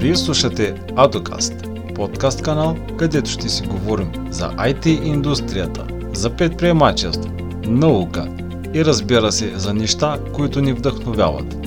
Вие слушате AdoCast, подкаст канал, където ще си говорим за IT индустрията, за предприемачество, наука и разбира се за неща, които ни вдъхновяват.